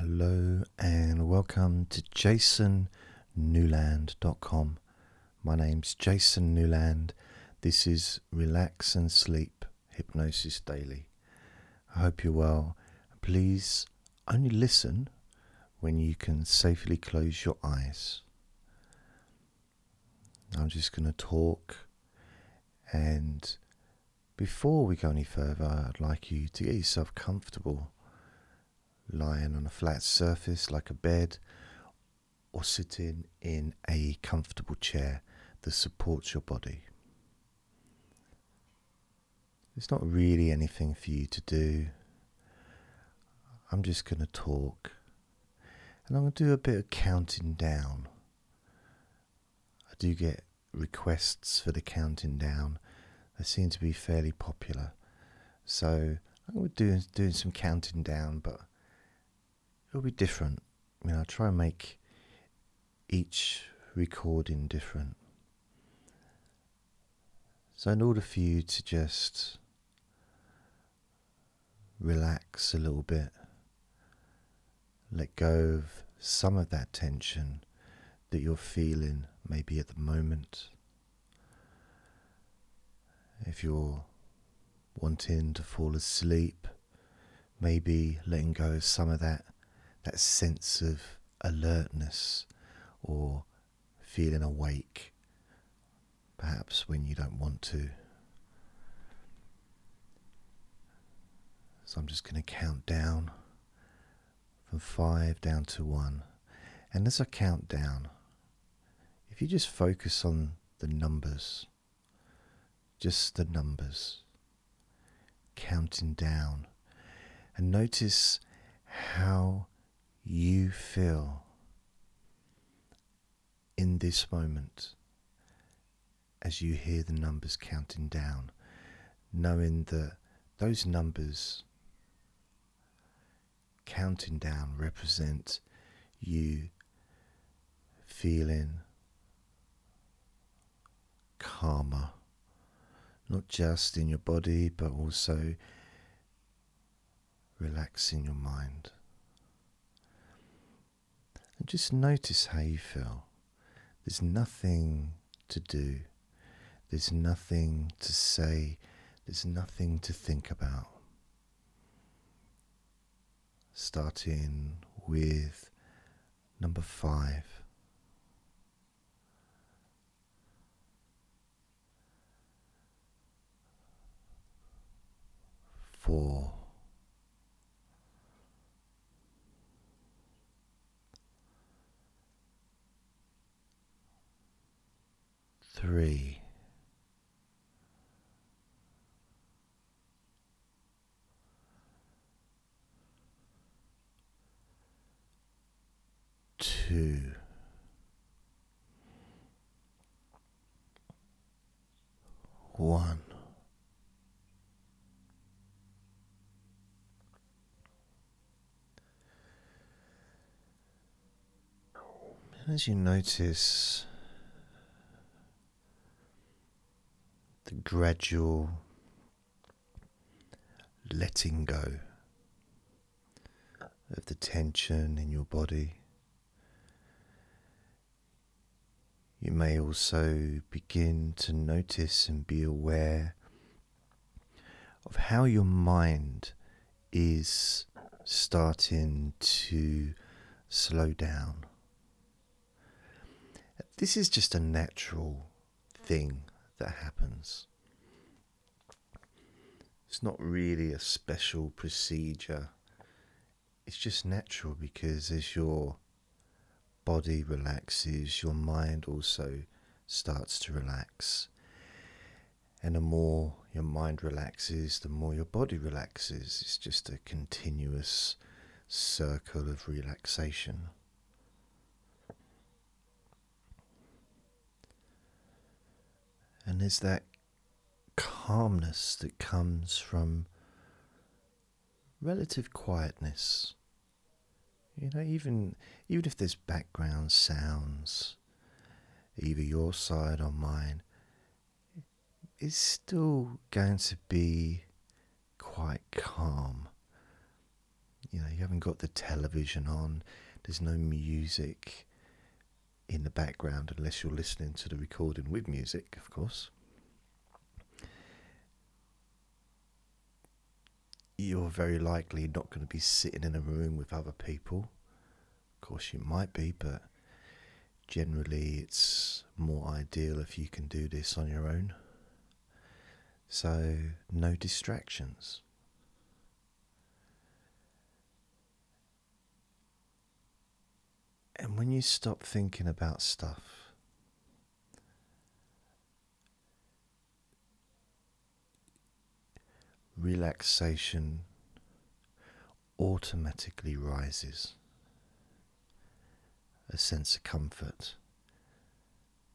Hello and welcome to jasonnewland.com. My name's Jason Newland. This is Relax and Sleep Hypnosis Daily. I hope you're well. Please only listen when you can safely close your eyes. I'm just going to talk, and before we go any further, I'd like you to get yourself comfortable lying on a flat surface like a bed or sitting in a comfortable chair that supports your body. There's not really anything for you to do. I'm just going to talk and I'm going to do a bit of counting down. I do get requests for the counting down, they seem to be fairly popular. So I'm going to do doing some counting down, but it'll be different. I mean, I'll try and make each recording different. So, in order for you to just relax a little bit, let go of some of that tension that you're feeling maybe at the moment. If you're wanting to fall asleep, maybe letting go of some of that that sense of alertness or feeling awake, perhaps when you don't want to. So I'm just going to count down from five down to one. And as I count down, if you just focus on the numbers, just the numbers, counting down, and notice how you feel in this moment as you hear the numbers counting down, knowing that those numbers counting down represent you feeling calmer, not just in your body but also relaxing your mind. And just notice how you feel. There's nothing to do, there's nothing to say, there's nothing to think about. Starting with number five. Four. Three. Two. One. And as you notice the gradual letting go of the tension in your body. You may also begin to notice and be aware of how your mind is starting to slow down. This is just a natural thing that happens. It's not really a special procedure. It's just natural because as your body relaxes, your mind also starts to relax. And the more your mind relaxes, the more your body relaxes. It's just a continuous circle of relaxation. And there's that calmness that comes from relative quietness. You know, even even if there's background sounds, either your side or mine, it's still going to be quite calm. You know, you haven't got the television on, there's no music in the background unless you're listening to the recording with music, of course. You're very likely not going to be sitting in a room with other people. Of course, you might be, but generally it's more ideal if you can do this on your own. So, no distractions. And when you stop thinking about stuff, relaxation automatically rises. A sense of comfort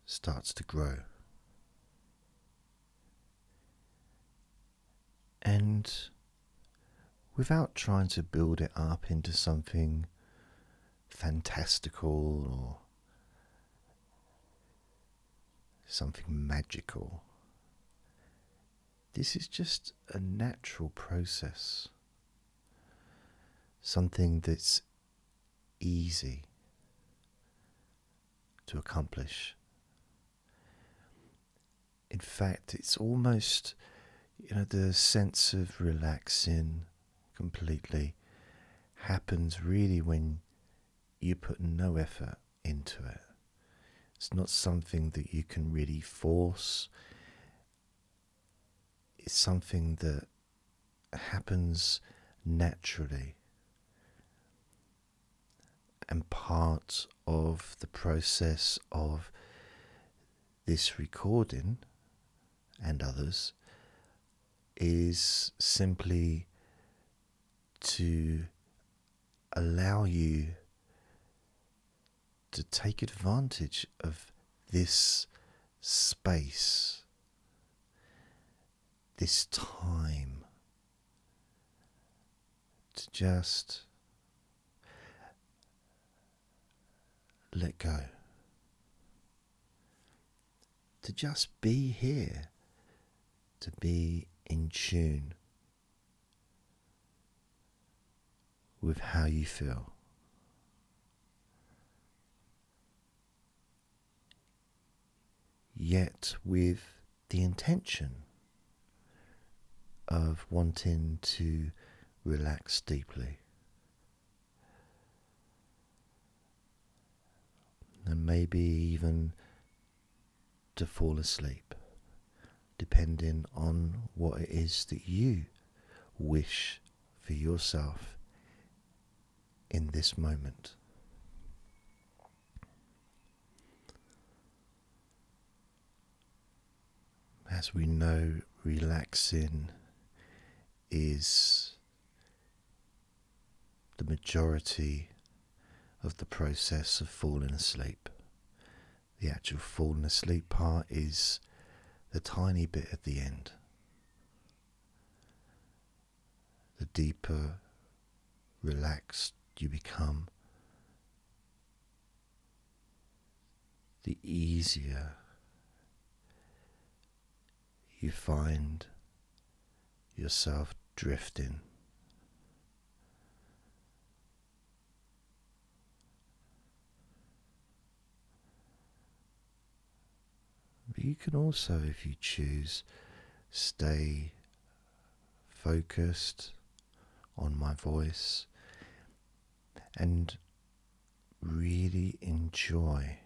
starts to grow. And without trying to build it up into something fantastical or something magical. This is just a natural process, something that's easy to accomplish. In fact, it's almost, you know, the sense of relaxing completely happens really when you put no effort into it. It's not something that you can really force. It's something that happens naturally. And part of the process of this recording and others is simply to allow you to take advantage of this space, this time, to just let go, to just be here, to be in tune with how you feel. Yet with the intention of wanting to relax deeply. And maybe even to fall asleep, depending on what it is that you wish for yourself in this moment. As we know, relaxing is the majority of the process of falling asleep. The actual falling asleep part is the tiny bit at the end. The deeper relaxed you become, the easier you find yourself drifting. But you can also, if you choose, stay focused on my voice and really enjoy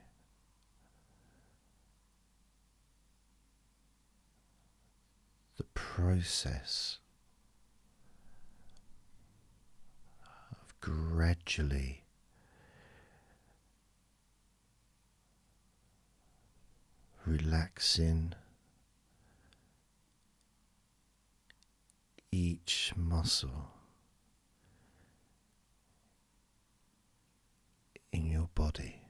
the process of gradually relaxing each muscle in your body.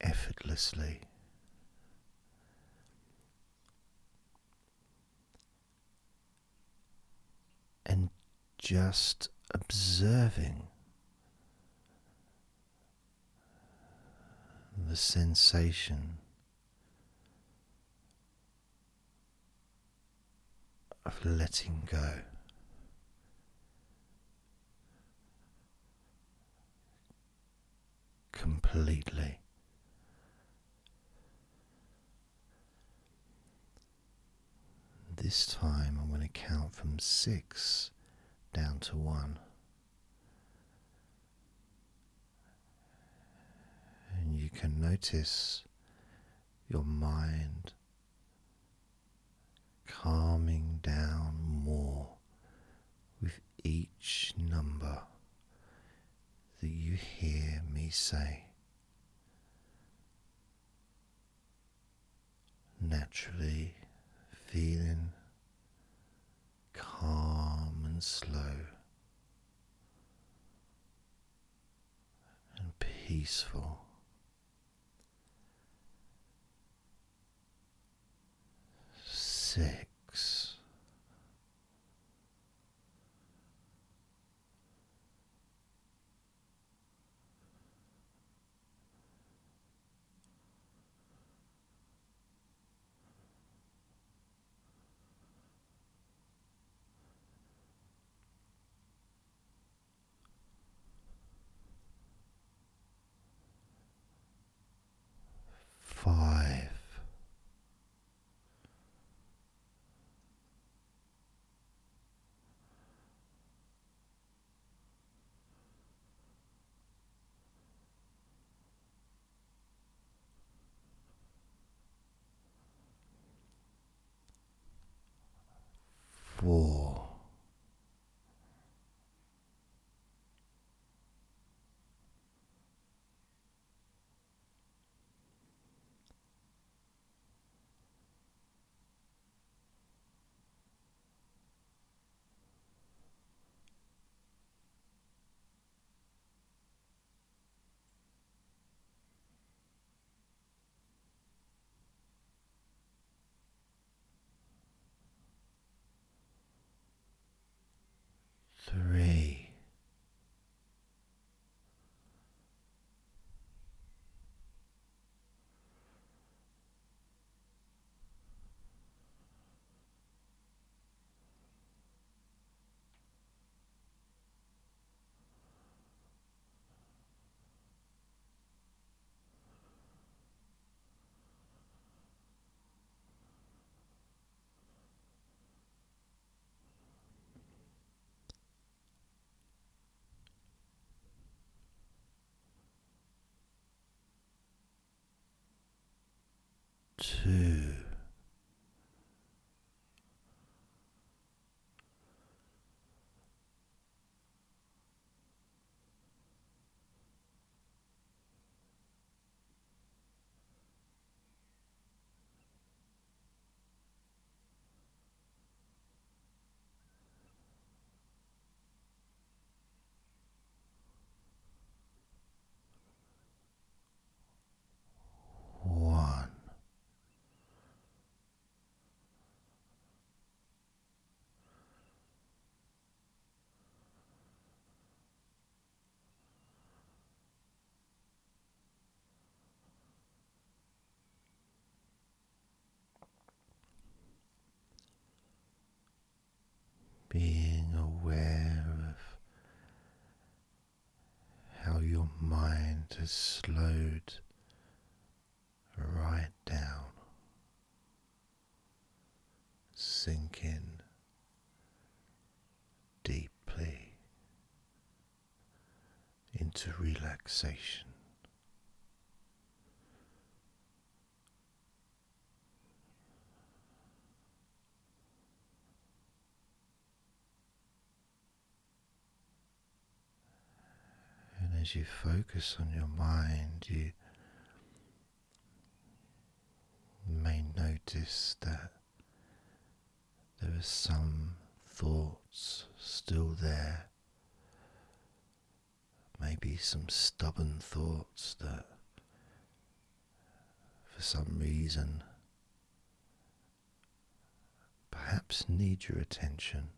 Effortlessly. And just observing the sensation of letting go. Completely. This time I'm going to count from six down to one. And you can notice your mind calming down more with each number that you hear me say. Naturally feeling calm and slow and peaceful. Six. Five. Four. Three. Two. One. Being aware of how your mind has slowed right down, sinking deeply into relaxation. And as you focus on your mind, you may notice that there are some thoughts still there, maybe some stubborn thoughts that for some reason perhaps need your attention.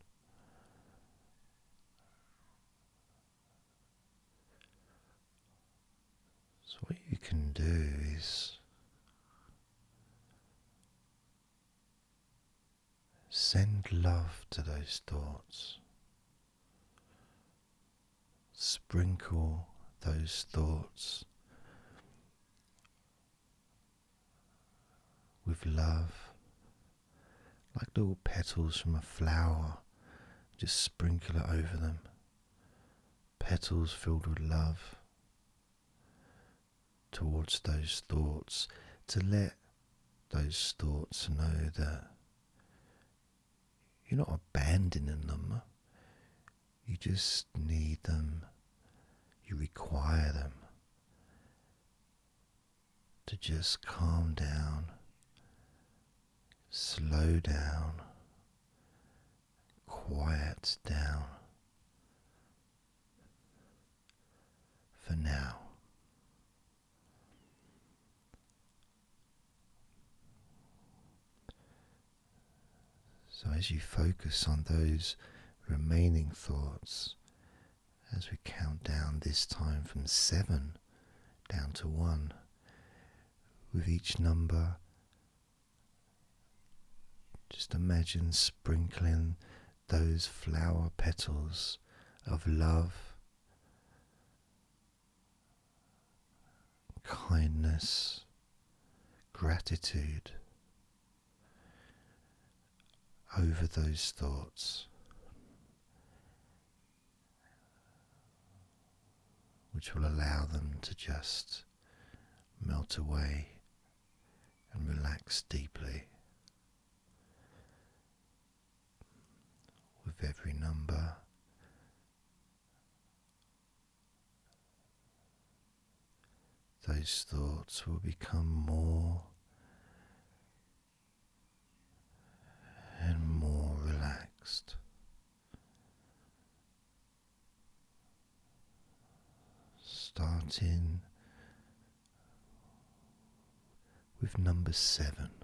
So, what you can do is Send love to those thoughts. Sprinkle those thoughts with love, like little petals from a flower. Just sprinkle it over them. Petals filled with love towards those thoughts to let those thoughts know that you're not abandoning them, you just need them, you require them to just calm down, slow down, quiet down for now. So, as you focus on those remaining thoughts, as we count down this time from seven down to one, with each number, just imagine sprinkling those flower petals of love, kindness, gratitude over those thoughts. Which will allow them to just melt away and relax deeply with every number. Those thoughts will become more and more Starting with number seven.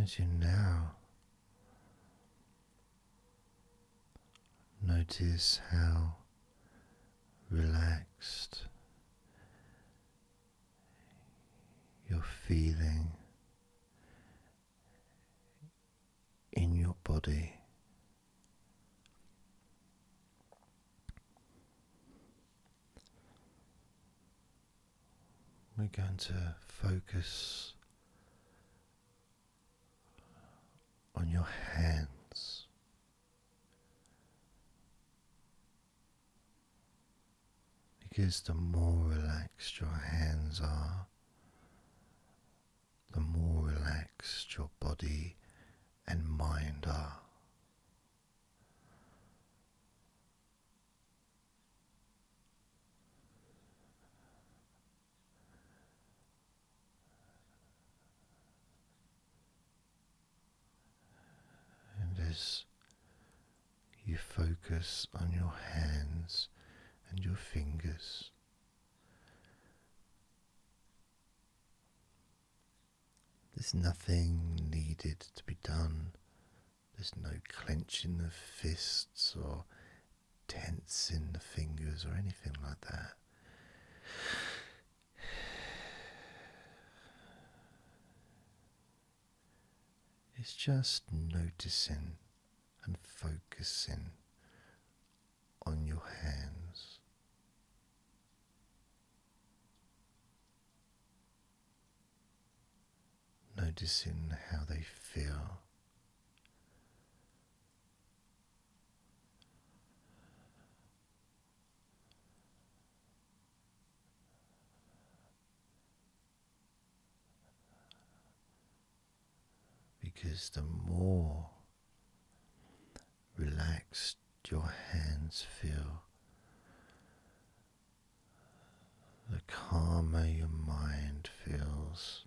Imagine now. Notice how relaxed you're feeling in your body. We're going to focus on your hands. Because the more relaxed your hands are, the more relaxed your body and mind are. And as you focus on your hands and your fingers, there's nothing needed to be done. There's no clenching of fists or tensing the fingers or anything like that. It's just noticing and focusing on your hands. Noticing how they feel. Because the more relaxed your hands feel, the calmer your mind feels,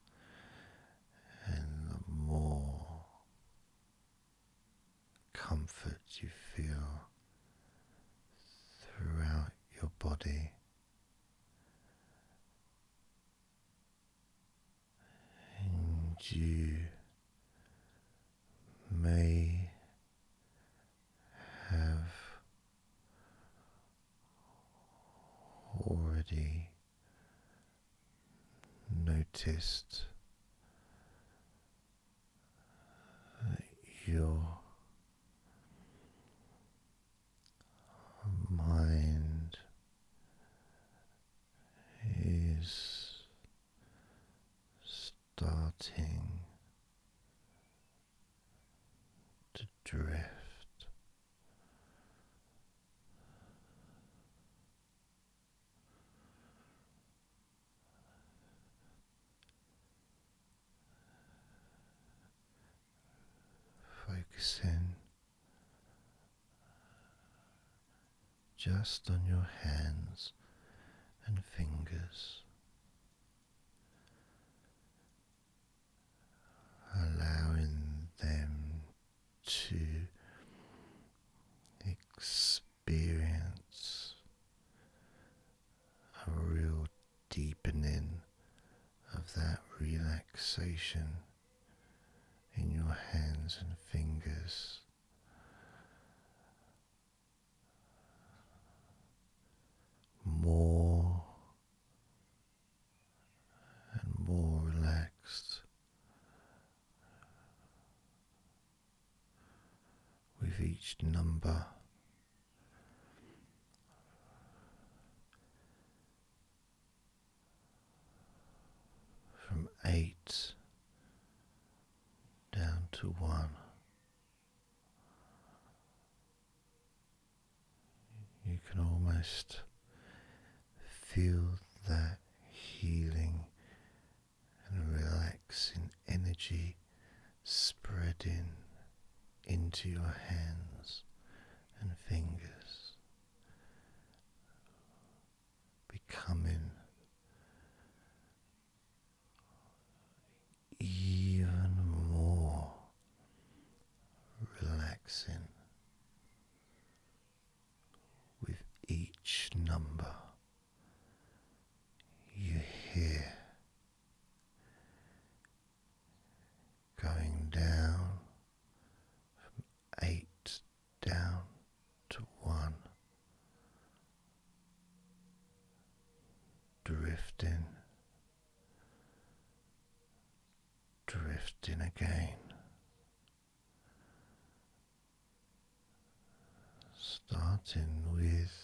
and the more comfort you feel throughout your body. And you may have already noticed that your mind is starting to drift. Just on your hands and fingers, allowing them to experience a real deepening of that relaxation hands and fingers. More and more relaxed with each number. From eight down to one. You can almost feel that healing and relaxing energy spreading into your hands and fingers, becoming even more relaxing with each number you hear going down from eight down to one, drifting, drifting again. Starting with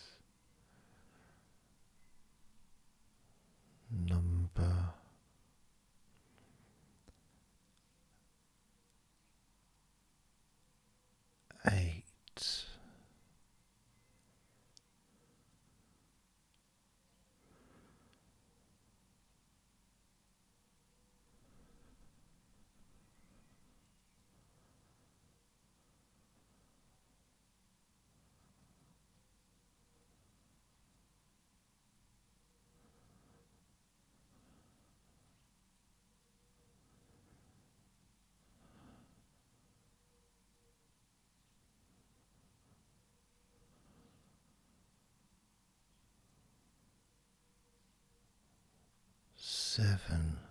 Seven.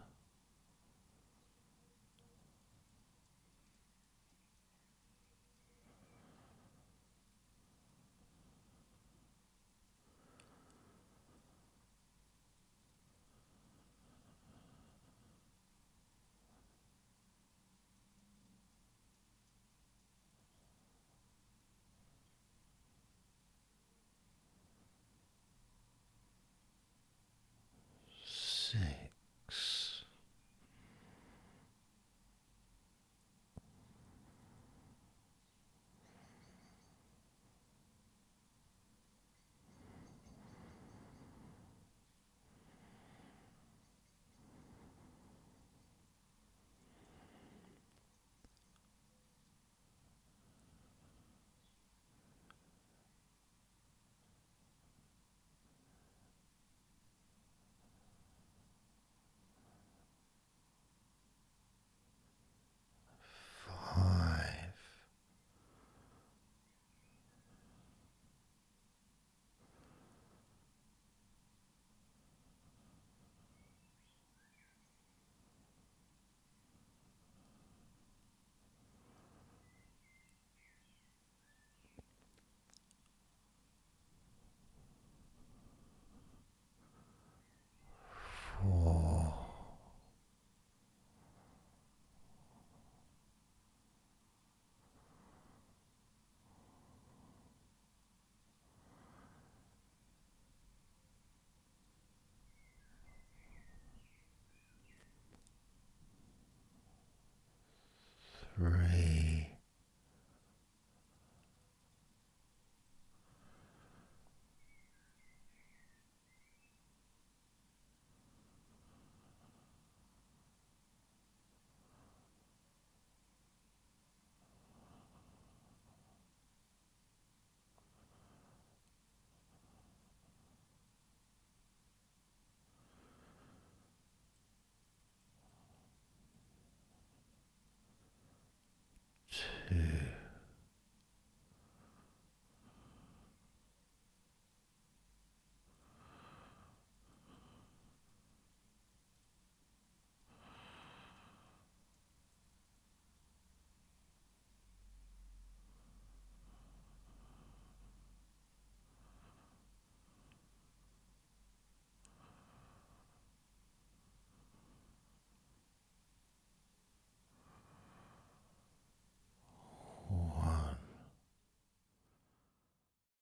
Three.